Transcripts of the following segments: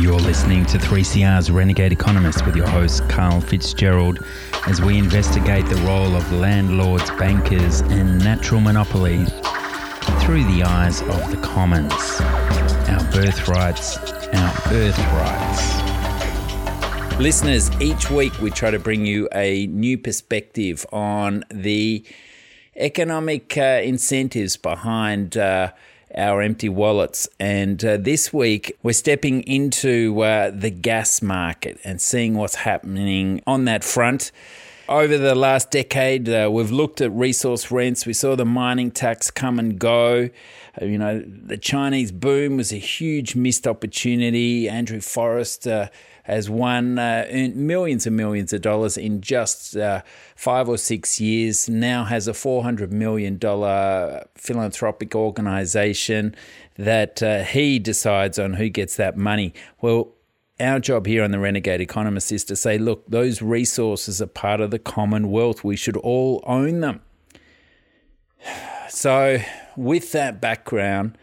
You're listening to 3CR's Renegade Economist with your host, Karl Fitzgerald, as we investigate the role of landlords, bankers, and natural monopoly through the eyes of the commons. Our birthrights, our birthrights. Listeners, each week we try to bring you a new perspective on the economic uh, incentives behind. Uh, our empty wallets. And uh, this week, we're stepping into uh, the gas market and seeing what's happening on that front. Over the last decade, uh, we've looked at resource rents. We saw the mining tax come and go. Uh, you know, the Chinese boom was a huge missed opportunity. Andrew Forrest uh, has won uh, earned millions and millions of dollars in just uh, five or six years. Now has a $400 million philanthropic organization that uh, he decides on who gets that money. Well, our job here on the Renegade Economist is to say, look, those resources are part of the commonwealth. We should all own them. So, with that background,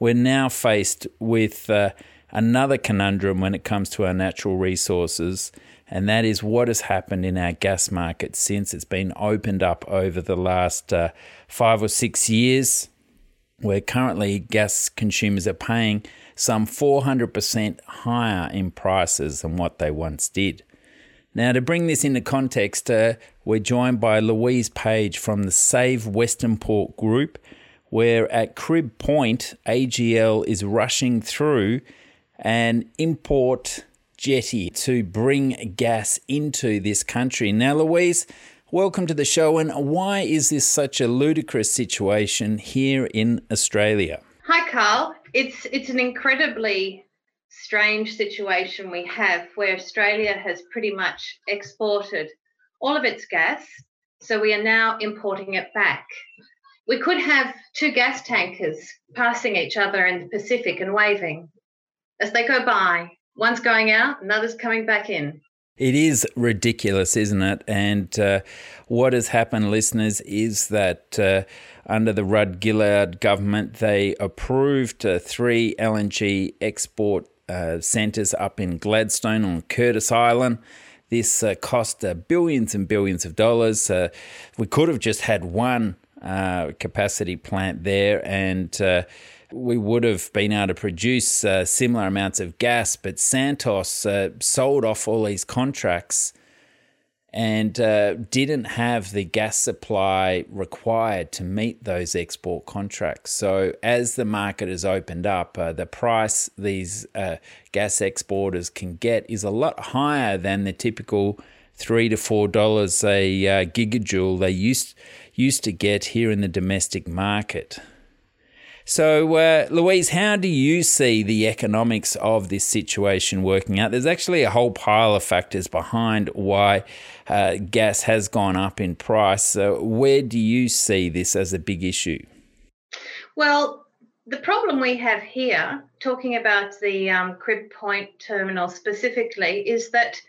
we're now faced with uh, another conundrum when it comes to our natural resources, and that is what has happened in our gas market since it's been opened up over the last uh, five or six years, where currently gas consumers are paying some 400% higher in prices than what they once did. Now, to bring this into context, uh, we're joined by Louise Page from the Save Western Port Group, where at Crib Point, AGL is rushing through an import jetty to bring gas into this country. Now, Louise, welcome to the show. And why is this such a ludicrous situation here in Australia? Hi, Karl. It's it's an incredibly strange situation we have where Australia has pretty much exported all of its gas, so we are now importing it back. We could have two gas tankers passing each other in the Pacific and waving as they go by. One's going out, another's coming back in. It is ridiculous, isn't it? And uh, what has happened, listeners, is that uh, under the Rudd Gillard government, they approved uh, three LNG export uh, centres up in Gladstone on Curtis Island. This uh, cost uh, billions and billions of dollars. we could have just had one capacity plant there and we would have been able to produce uh, similar amounts of gas, but Santos uh, sold off all these contracts and uh, didn't have the gas supply required to meet those export contracts. So, as the market has opened up, uh, the price these uh, gas exporters can get is a lot higher than the typical three to four dollars a uh, gigajoule they used used to get here in the domestic market. So, uh, Louise, how do you see the economics of this situation working out? There's actually a whole pile of factors behind why uh, gas has gone up in price. So, where do you see this as a big issue? Well, the problem we have here, talking about the um, Crib Point terminal specifically, is that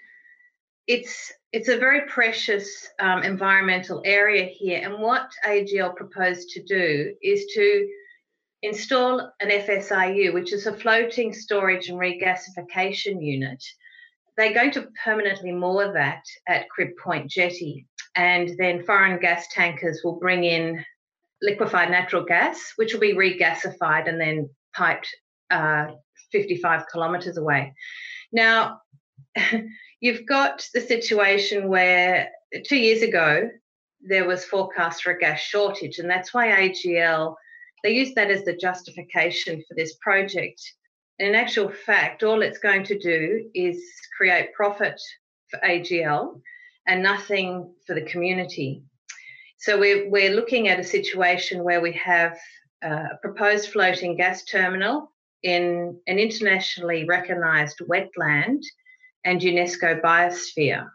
it's it's a very precious um, environmental area here, and what AGL proposed to do is to install an FSRU, which is a floating storage and regasification unit. They're going to permanently moor that at Crib Point Jetty, and then foreign gas tankers will bring in liquefied natural gas, which will be regasified and then piped uh, 55 kilometres away. Now, you've got the situation where two years ago there was forecast for a gas shortage, and that's why AGL they use that as the justification for this project. In actual fact, all it's going to do is create profit for AGL and nothing for the community. So we're, we're looking at a situation where we have uh, a proposed floating gas terminal in an internationally recognised wetland and UNESCO biosphere.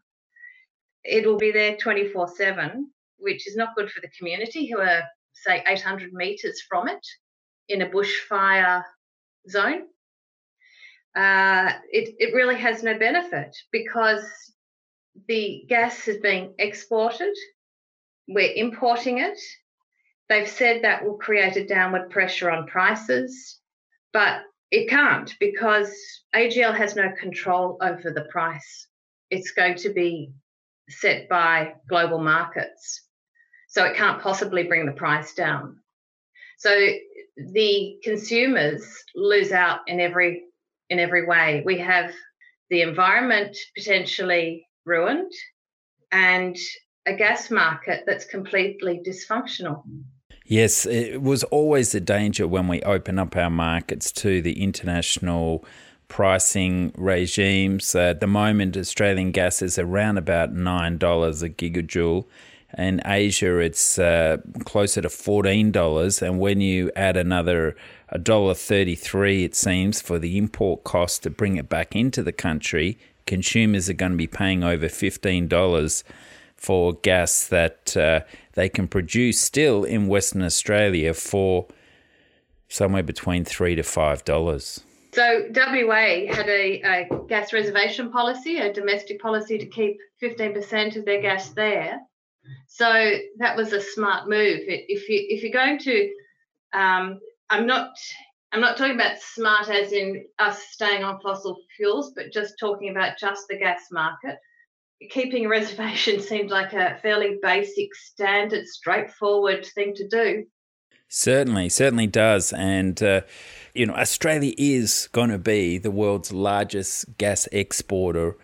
It will be there 24 7, which is not good for the community who are say 800 meters from it in a bushfire zone, uh, it, it really has no benefit because the gas is being exported, we're importing it. They've said that will create a downward pressure on prices, but It can't because AGL has no control over the price. It's going to be set by global markets. So it can't possibly bring the price down. So the consumers lose out in every in every way. We have the environment potentially ruined and a gas market that's completely dysfunctional. Yes, it was always the danger when we open up our markets to the international pricing regimes. At the moment, Australian gas is around about $9 a gigajoule. In Asia, it's uh, closer to $14. And when you add another $1.33, it seems, for the import cost to bring it back into the country, consumers are going to be paying over $15 for gas that uh, they can produce still in Western Australia for somewhere between three to five dollars. So WA had a, a, gas reservation policy, a domestic policy to keep 15% of their gas there. So that was a smart move. If you if you're going to, um, I'm not I'm not talking about smart as in us staying on fossil fuels, but just talking about just the gas market. Keeping a reservation seemed like a fairly basic, standard, straightforward thing to do. Certainly, certainly does. And, uh, you know, Australia is going to be the world's largest gas exporter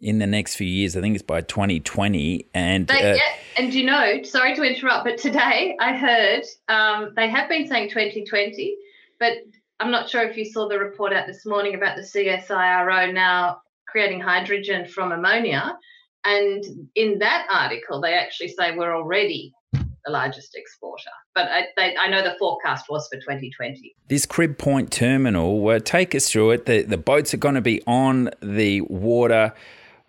in the next few years. I think it's by 2020. And they, uh, yeah, and you know, sorry to interrupt, but today I heard um, they have been saying 2020, but I'm not sure if you saw the report out this morning about the CSIRO now creating hydrogen from ammonia. And in that article, they actually say we're already the largest exporter. But I, they, I, know the forecast was for 2020. This Crib Point terminal, uh, take us through it. The, the boats are going to be on the water,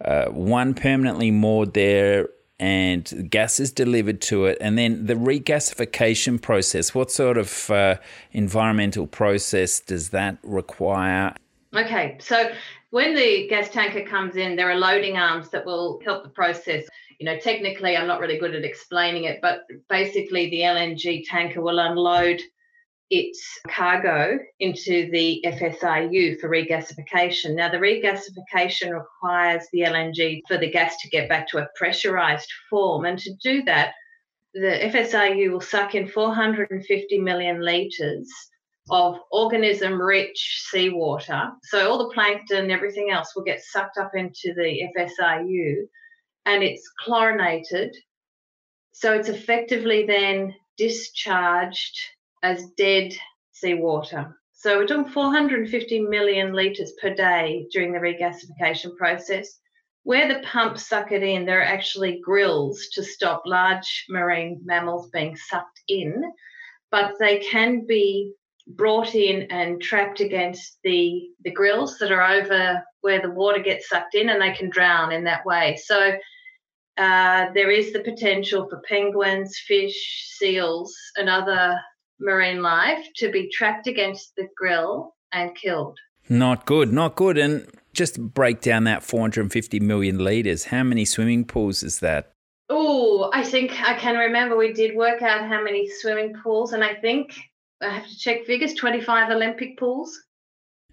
uh, one permanently moored there, and gas is delivered to it. And then the regasification process, what sort of uh, environmental process does that require? Okay, so when the gas tanker comes in, there are loading arms that will help the process. You know, technically, I'm not really good at explaining it, but basically, the LNG tanker will unload its cargo into the FSRU for regasification. Now, the regasification requires the LNG for the gas to get back to a pressurized form. And to do that, the FSRU will suck in 450 million litres of organism rich seawater. So all the plankton and everything else will get sucked up into the FSRU and it's chlorinated. So it's effectively then discharged as dead seawater. So we're doing 450 million litres per day during the regasification process. Where the pumps suck it in, there are actually grills to stop large marine mammals being sucked in, but they can be brought in and trapped against the the grills that are over where the water gets sucked in and they can drown in that way so uh, there is the potential for penguins fish seals and other marine life to be trapped against the grill and killed not good not good and just break down that 450 million litres how many swimming pools is that Oh, I think I can remember we did work out how many swimming pools, and I think I have to check figures, 25 Olympic pools.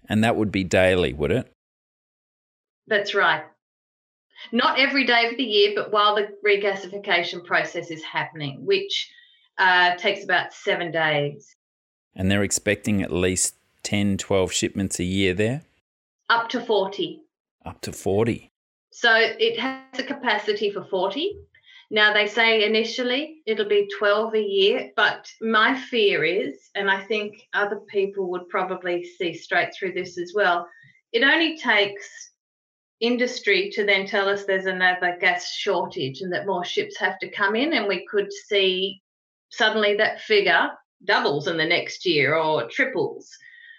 And that would be daily, would it? That's right. Not every day of the year, but while the regasification process is happening, which uh, takes about seven days. And they're expecting at least 10, 12 shipments a year there? Up to 40. Up to 40. So it has a capacity for 40. Now, they say initially it'll be 12 a year, but my fear is, and I think other people would probably see straight through this as well, it only takes industry to then tell us there's another gas shortage and that more ships have to come in, and we could see suddenly that figure doubles in the next year or triples.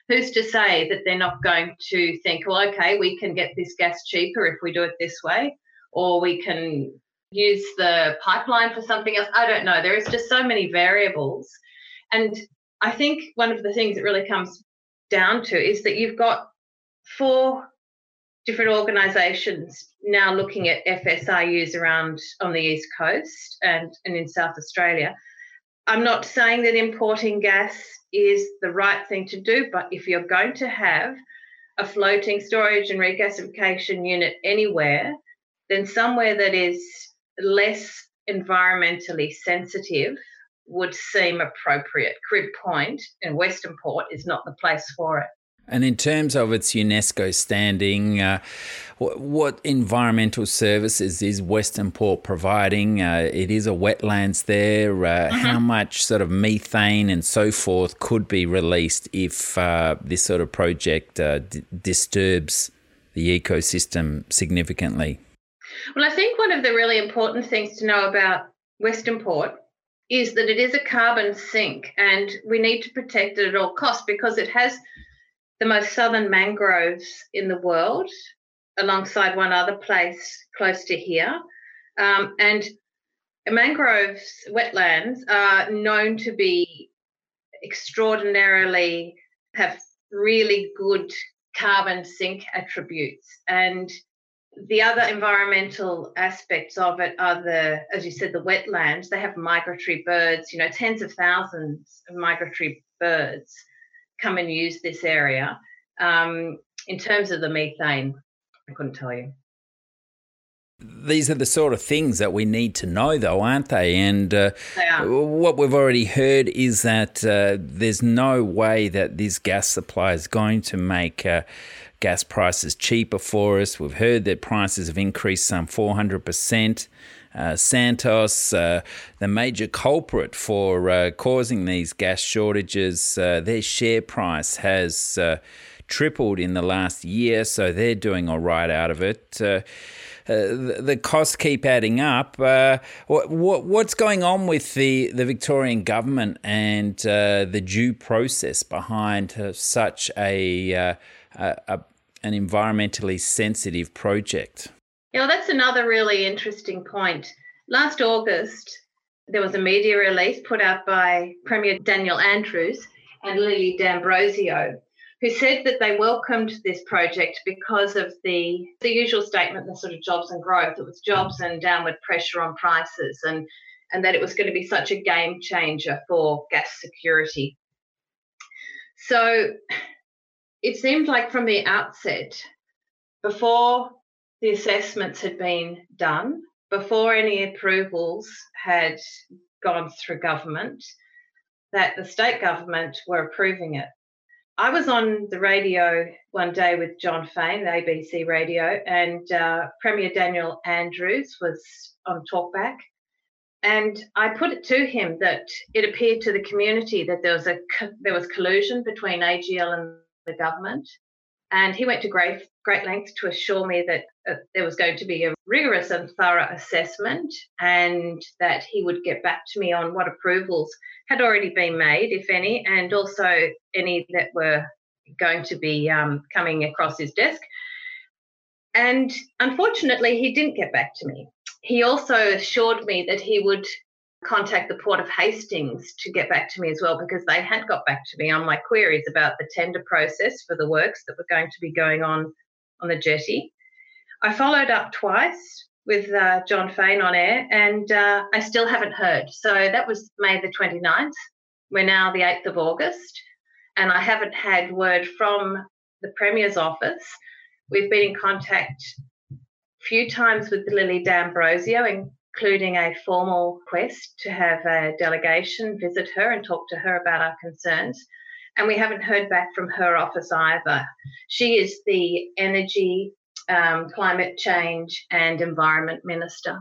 Who's to say that they're not going to think, well, okay, we can get this gas cheaper if we do it this way, or we can use the pipeline for something else. I don't know. There is just so many variables. And I think one of the things that really comes down to is that you've got four different organisations now looking at FSRUs around on the east coast and, and in South Australia. I'm not saying that importing gas is the right thing to do, but if you're going to have a floating storage and regasification unit anywhere, then somewhere that is less environmentally sensitive would seem appropriate. Crib Point in Western Port is not the place for it. And in terms of its UNESCO standing, uh, what environmental services is Western Port providing? Uh, it is a wetlands there. Uh, mm-hmm. How much sort of methane and so forth could be released if uh, this sort of project uh, d- disturbs the ecosystem significantly? Well, I think one of the really important things to know about Western Port is that it is a carbon sink and we need to protect it at all costs because it has the most southern mangroves in the world, alongside one other place close to here. Um, and mangroves, wetlands, are known to be extraordinarily, have really good carbon sink attributes. And the other environmental aspects of it are the, as you said, the wetlands. They have migratory birds, you know, tens of thousands of migratory birds come and use this area. Um, in terms of the methane, I couldn't tell you. These are the sort of things that we need to know, though, aren't they? And uh, they what we've already heard is that uh, there's no way that this gas supply is going to make uh, gas prices cheaper for us. We've heard that prices have increased some 400%. Uh, Santos, uh, the major culprit for uh, causing these gas shortages, uh, their share price has uh, tripled in the last year, so they're doing all right out of it. Uh, the costs keep adding up. Uh, what, what's going on with the, the Victorian government and uh, the due process behind such a, uh, a, a an environmentally sensitive project? Yeah, well, that's another really interesting point. Last August, there was a media release put out by Premier Daniel Andrews and Lily D'Ambrosio, who said that they welcomed this project because of the, the usual statement, the sort of jobs and growth. It was jobs and downward pressure on prices, and, and that it was going to be such a game changer for gas security. So it seemed like from the outset, before the assessments had been done, before any approvals had gone through government, that the state government were approving it. I was on the radio one day with Jon Faine, the ABC radio, and uh, Premier Daniel Andrews was on talkback. And I put it to him that it appeared to the community that there was a there was collusion between AGL and the government. And he went to great, great lengths to assure me that uh, there was going to be a rigorous and thorough assessment and that he would get back to me on what approvals had already been made, if any, and also any that were going to be um, coming across his desk. And unfortunately, he didn't get back to me. He also assured me that he would contact the Port of Hastings to get back to me as well because they had got back to me on my queries about the tender process for the works that were going to be going on on the jetty. I followed up twice with uh, Jon Faine on air and uh, I still haven't heard. So that was May the 29th. We're now the 8th of August and I haven't had word from the Premier's office. We've been in contact a few times with Lily D'Ambrosio in including a formal quest to have a delegation visit her and talk to her about our concerns. And we haven't heard back from her office either. She is the Energy, um, Climate Change and Environment Minister.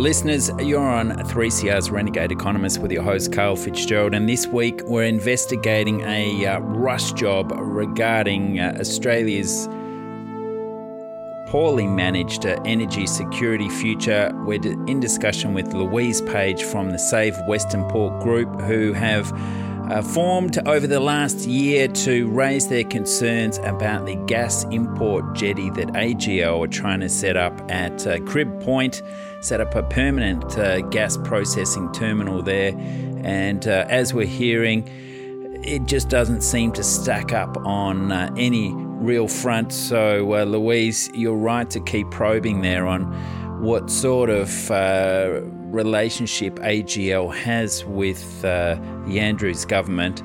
Listeners, you're on 3CR's Renegade Economist with your host, Karl Fitzgerald, and this week we're investigating a uh, rush job regarding uh, Australia's poorly managed uh, energy security future. We're in discussion with Louise Page from the Save Western Port Group, who have uh, formed over the last year to raise their concerns about the gas import jetty that AGL are trying to set up at uh, Crib Point, set up a permanent uh, gas processing terminal there. And uh, as we're hearing, it just doesn't seem to stack up on uh, any real front. So, uh, Louise, you're right to keep probing there on what sort of relationship AGL has with uh, the Andrews government.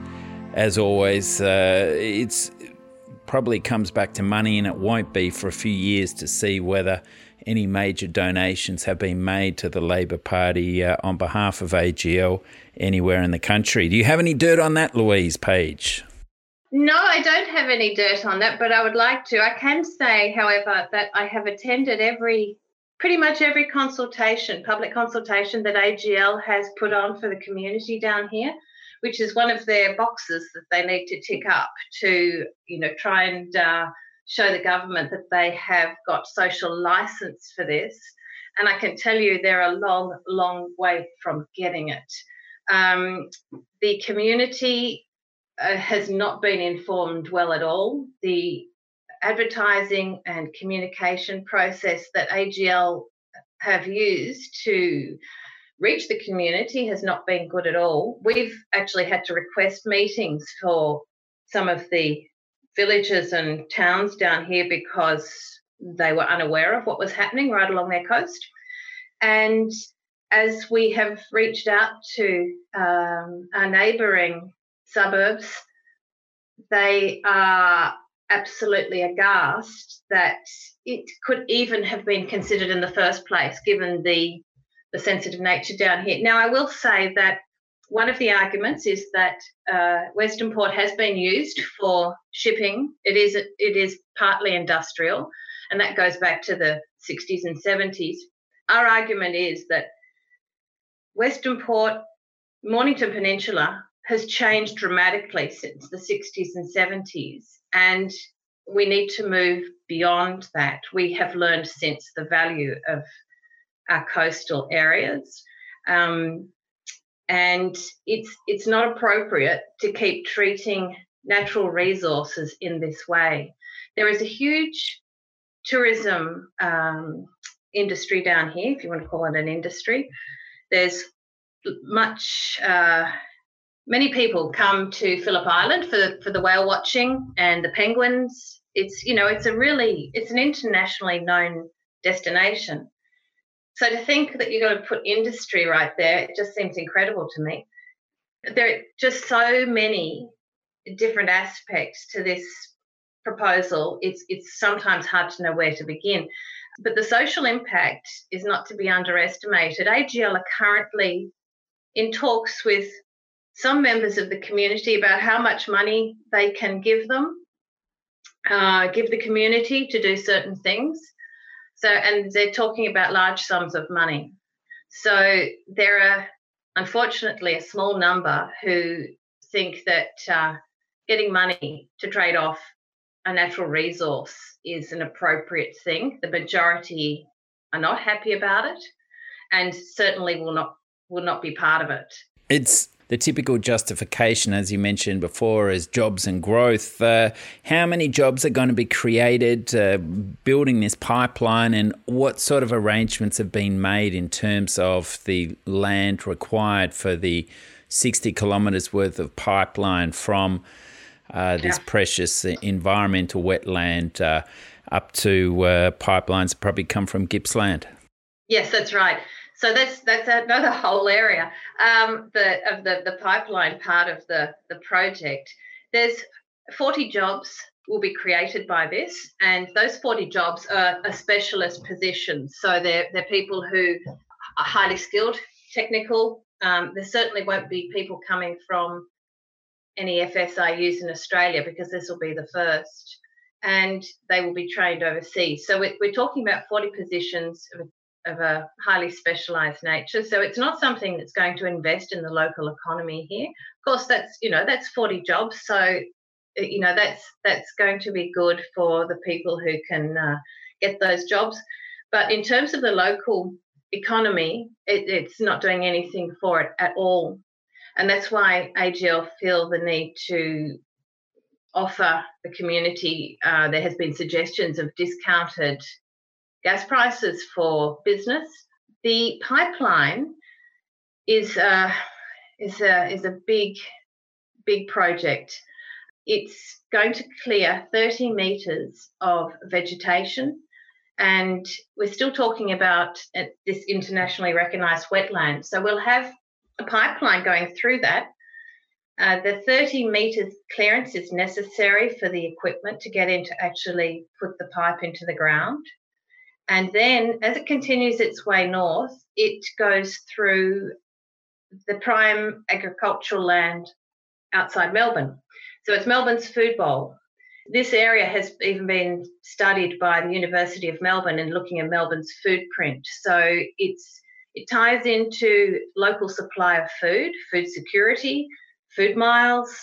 As always, uh, it's probably comes back to money, and it won't be for a few years to see whether any major donations have been made to the Labor Party uh, on behalf of AGL anywhere in the country. Do you have any dirt on that, Louise Page? No, I don't have any dirt on that, but I would like to. I can say, however, that I have attended every, pretty much every consultation, public consultation that AGL has put on for the community down here, which is one of their boxes that they need to tick up to, you know, try and uh, show the government that they have got social license for this. And I can tell you they're a long, long way from getting it. Um, the community uh, has not been informed well at all. The advertising and communication process that AGL have used to reach the community has not been good at all. We've actually had to request meetings for some of the villages and towns down here because they were unaware of what was happening right along their coast. And as we have reached out to um, our neighbouring suburbs, they are absolutely aghast that it could even have been considered in the first place, given the the sensitive nature down here. Now, I will say that one of the arguments is that uh, Western Port has been used for shipping. It is it is partly industrial, and that goes back to the 60s and 70s. Our argument is that Western Port, Mornington Peninsula, has changed dramatically since the 60s and 70s. And we need to move beyond that. We have learned since the value of our coastal areas. Um, and it's it's not appropriate to keep treating natural resources in this way. There is a huge tourism um, industry down here, if you want to call it an industry. There's much uh, many people come to Phillip Island for for the whale watching and the penguins. It's you know it's a really it's an internationally known destination. So to think that you're going to put industry right there, it just seems incredible to me. There are just so many different aspects to this proposal. It's it's sometimes hard to know where to begin. But the social impact is not to be underestimated. AGL are currently in talks with some members of the community about how much money they can give them, uh, give the community to do certain things. So, and they're talking about large sums of money. So, there are unfortunately a small number who think that uh, getting money to trade off a natural resource is an appropriate thing. The majority are not happy about it, and certainly will not will not be part of it. It's the typical justification, as you mentioned before, is jobs and growth. Uh, how many jobs are going to be created uh, building this pipeline, and what sort of arrangements have been made in terms of the land required for the 60 kilometres worth of pipeline from uh, this yeah. precious environmental wetland uh, up to uh, pipelines that probably come from Gippsland? Yes, that's right. So that's that's another whole area um, the, of the, the pipeline part of the, the project. There's 40 jobs will be created by this, and those 40 jobs are, specialist positions. So they're, they're people who are highly skilled, technical. Um, there certainly won't be people coming from any FSRUs in Australia because this will be the first and they will be trained overseas. So we're, talking about 40 positions of of a highly specialized nature. So it's not something that's going to invest in the local economy here. Of course, that's you know that's 40 jobs. So uh, you know that's that's going to be good for the people who can uh, get those jobs. But in terms of the local economy, it, it's not doing anything for it at all. And that's why AGL feel the need to offer the community. Uh, there has been suggestions of discounted gas prices for business. The pipeline is a, is a, is a big, big project. it's going to clear 30 metres of vegetation. And we're still talking about uh, this internationally recognised wetland. So we'll have a pipeline going through that. Uh, the 30 metres clearance is necessary for the equipment to get in to actually put the pipe into the ground. And then as it continues its way north, it goes through the prime agricultural land outside Melbourne. So it's Melbourne's food bowl. This area has even been studied by the University of Melbourne in looking at Melbourne's food print. So it's it ties into local supply of food, food security, food miles.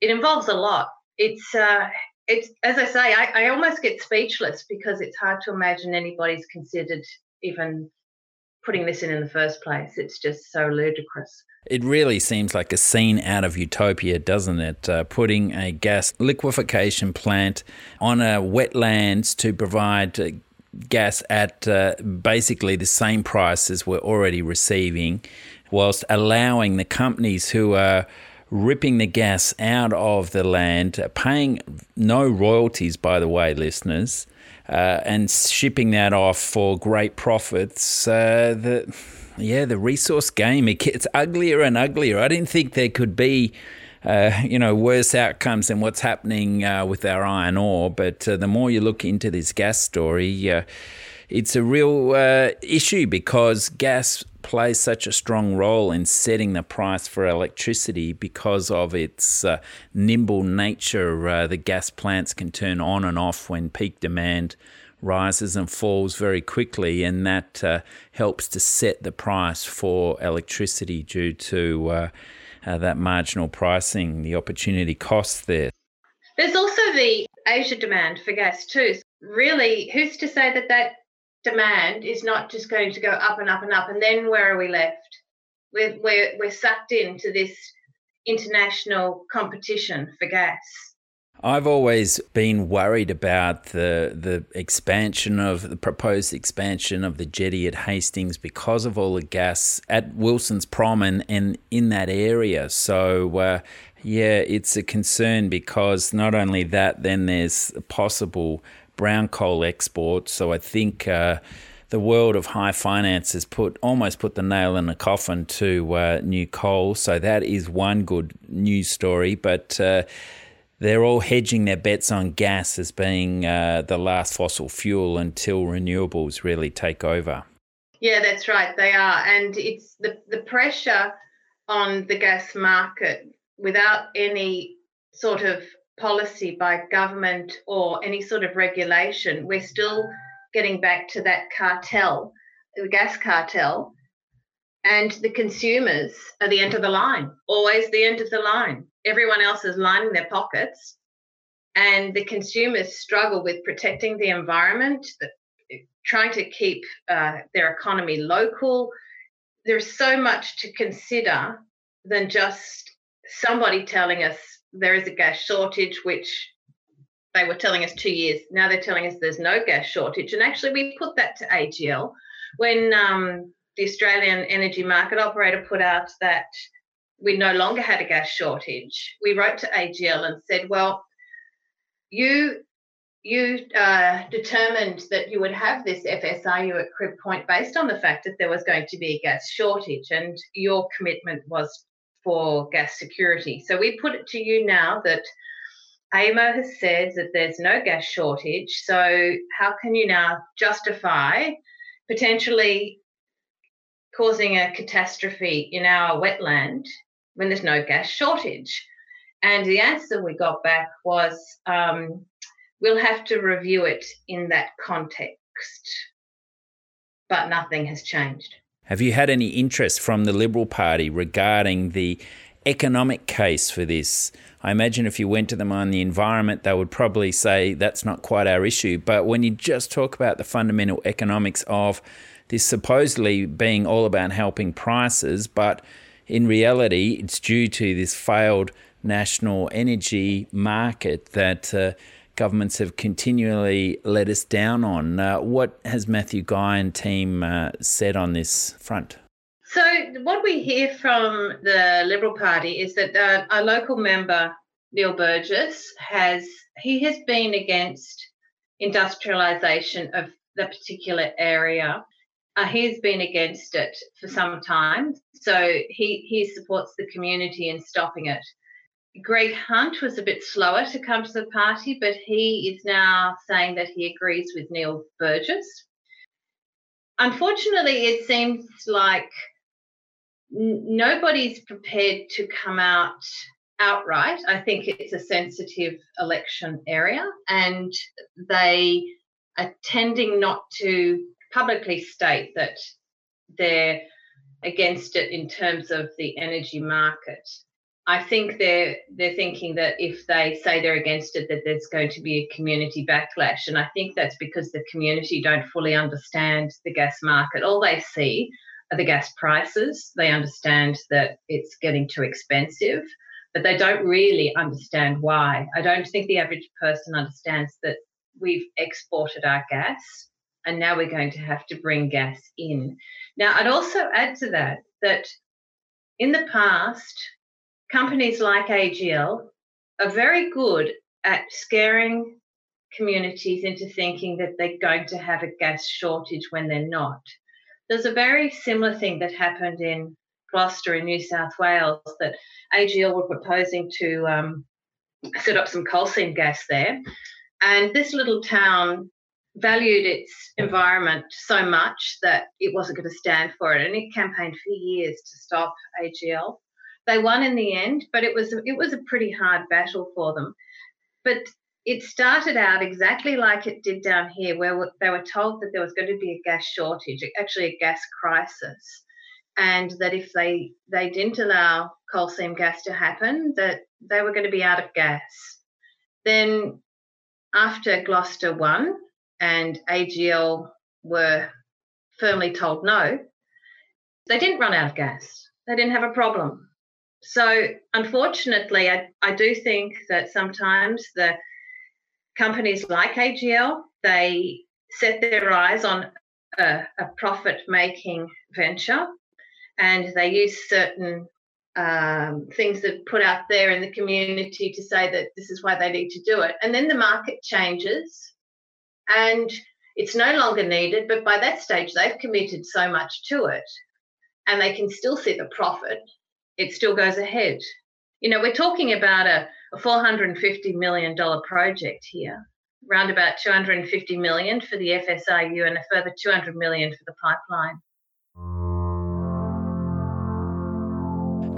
It involves a lot. It's uh, it's as I say, I, I almost get speechless because it's hard to imagine anybody's considered even putting this in in the first place. It's just so ludicrous. It really seems like a scene out of Utopia, doesn't it? Uh, putting a gas liquefaction plant on a wetlands to provide uh, gas at uh, basically the same price as we're already receiving, whilst allowing the companies who are ripping the gas out of the land, paying no royalties, by the way, listeners, uh, and shipping that off for great profits. Uh, the, yeah, the resource game, it gets uglier and uglier. I didn't think there could be. Uh, you know, worse outcomes than what's happening uh, with our iron ore. But uh, the more you look into this gas story, uh, it's a real issue because gas plays such a strong role in setting the price for electricity because of its uh, nimble nature. Uh, the gas plants can turn on and off when peak demand rises and falls very quickly, and that uh, helps to set the price for electricity due to uh, uh, that marginal pricing, the opportunity costs there. There's also the Asia demand for gas too. Really, who's to say that that demand is not just going to go up and up and up, and then where are we left? We're, we're, we're sucked into this international competition for gas. I've always been worried about the the expansion of the proposed expansion of the jetty at Hastings because of all the gas at Wilson's Prom and, and in that area. So uh, yeah, it's a concern because not only that, then there's possible brown coal exports. So I think uh, the world of high finance has put almost put the nail in the coffin to uh, new coal. So that is one good news story. But uh, they're all hedging their bets on gas as being uh, the last fossil fuel until renewables really take over. Yeah, that's right. They are, and it's the the pressure on the gas market without any sort of policy by government or any sort of regulation, we're still getting back to that cartel, the gas cartel, and the consumers are the end of the line, always the end of the line. Everyone else is lining their pockets, and the consumers struggle with protecting the environment, trying to keep uh, their economy local. There's so much to consider than just somebody telling us there is a gas shortage, which they were telling us two years. Now they're telling us there's no gas shortage. And actually, we put that to AGL when um, the Australian Energy Market Operator put out that we no longer had a gas shortage. We wrote to AGL and said, well, you you uh, determined that you would have this FSRU at Crib Point based on the fact that there was going to be a gas shortage, and your commitment was for gas security. So we put it to you now that AEMO has said that there's no gas shortage. So how can you now justify potentially causing a catastrophe in our wetland when there's no gas shortage? And the answer we got back was um, we'll have to review it in that context. But nothing has changed. Have you had any interest from the Liberal Party regarding the economic case for this? I imagine if you went to them on the environment, they would probably say that's not quite our issue. But when you just talk about the fundamental economics of this supposedly being all about helping prices, but in reality, it's due to this failed national energy market that. Uh, governments have continually let us down on. Uh, what has Matthew Guy and team uh, said on this front? So, what we hear from the Liberal Party is that uh, a local member Neil Burgess has he has been against industrialisation of the particular area. Uh, he's been against it for some time, so he he supports the community in stopping it. Greg Hunt was a bit slower to come to the party, but he is now saying that he agrees with Neil Burgess. Unfortunately, it seems like n- nobody's prepared to come out outright. I think it's a sensitive election area, and they are tending not to publicly state that they're against it in terms of the energy market. I think they're they're thinking that if they say they're against it, that there's going to be a community backlash, and I think that's because the community don't fully understand the gas market. All they see are the gas prices. They understand that it's getting too expensive, but they don't really understand why. I don't think the average person understands that we've exported our gas, and now we're going to have to bring gas in. Now, I'd also add to that that in the past companies like AGL are very good at scaring communities into thinking that they're going to have a gas shortage when they're not. There's a very similar thing that happened in Gloucester in New South Wales that AGL were proposing to um, set up some coal seam gas there. And this little town valued its environment so much that it wasn't going to stand for it. And it campaigned for years to stop AGL. They won in the end, but it was it was a pretty hard battle for them. But it started out exactly like it did down here, where they were told that there was going to be a gas shortage, actually a gas crisis, and that if they they didn't allow coal seam gas to happen, that they were going to be out of gas. Then, after Gloucester won and AGL were firmly told no, they didn't run out of gas. They didn't have a problem. So, unfortunately, I, I do think that sometimes the companies like AGL they set their eyes on a, a profit making venture and they use certain um, things that put out there in the community to say that this is why they need to do it. And then the market changes and it's no longer needed, but by that stage, they've committed so much to it and they can still see the profit it still goes ahead. You know, we're talking about a, a $450 million project here, around about 250 million for the FSRU and a further 200 million for the pipeline.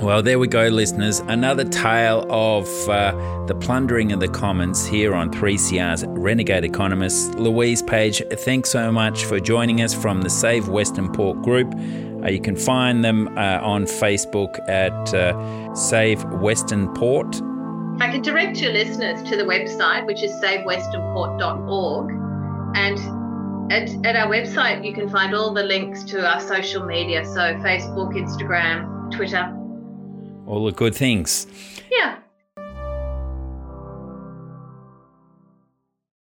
Well, there we go, listeners. Another tale of uh, the plundering of the commons here on 3CR's Renegade Economist. Louise Page, thanks so much for joining us from the Save Western Port Group. Uh, you can find them uh, on Facebook at uh, Save Western Port. I can direct your listeners to the website, which is savewesternport.org. And at, at our website, you can find all the links to our social media so Facebook, Instagram, Twitter. All the good things. Yeah.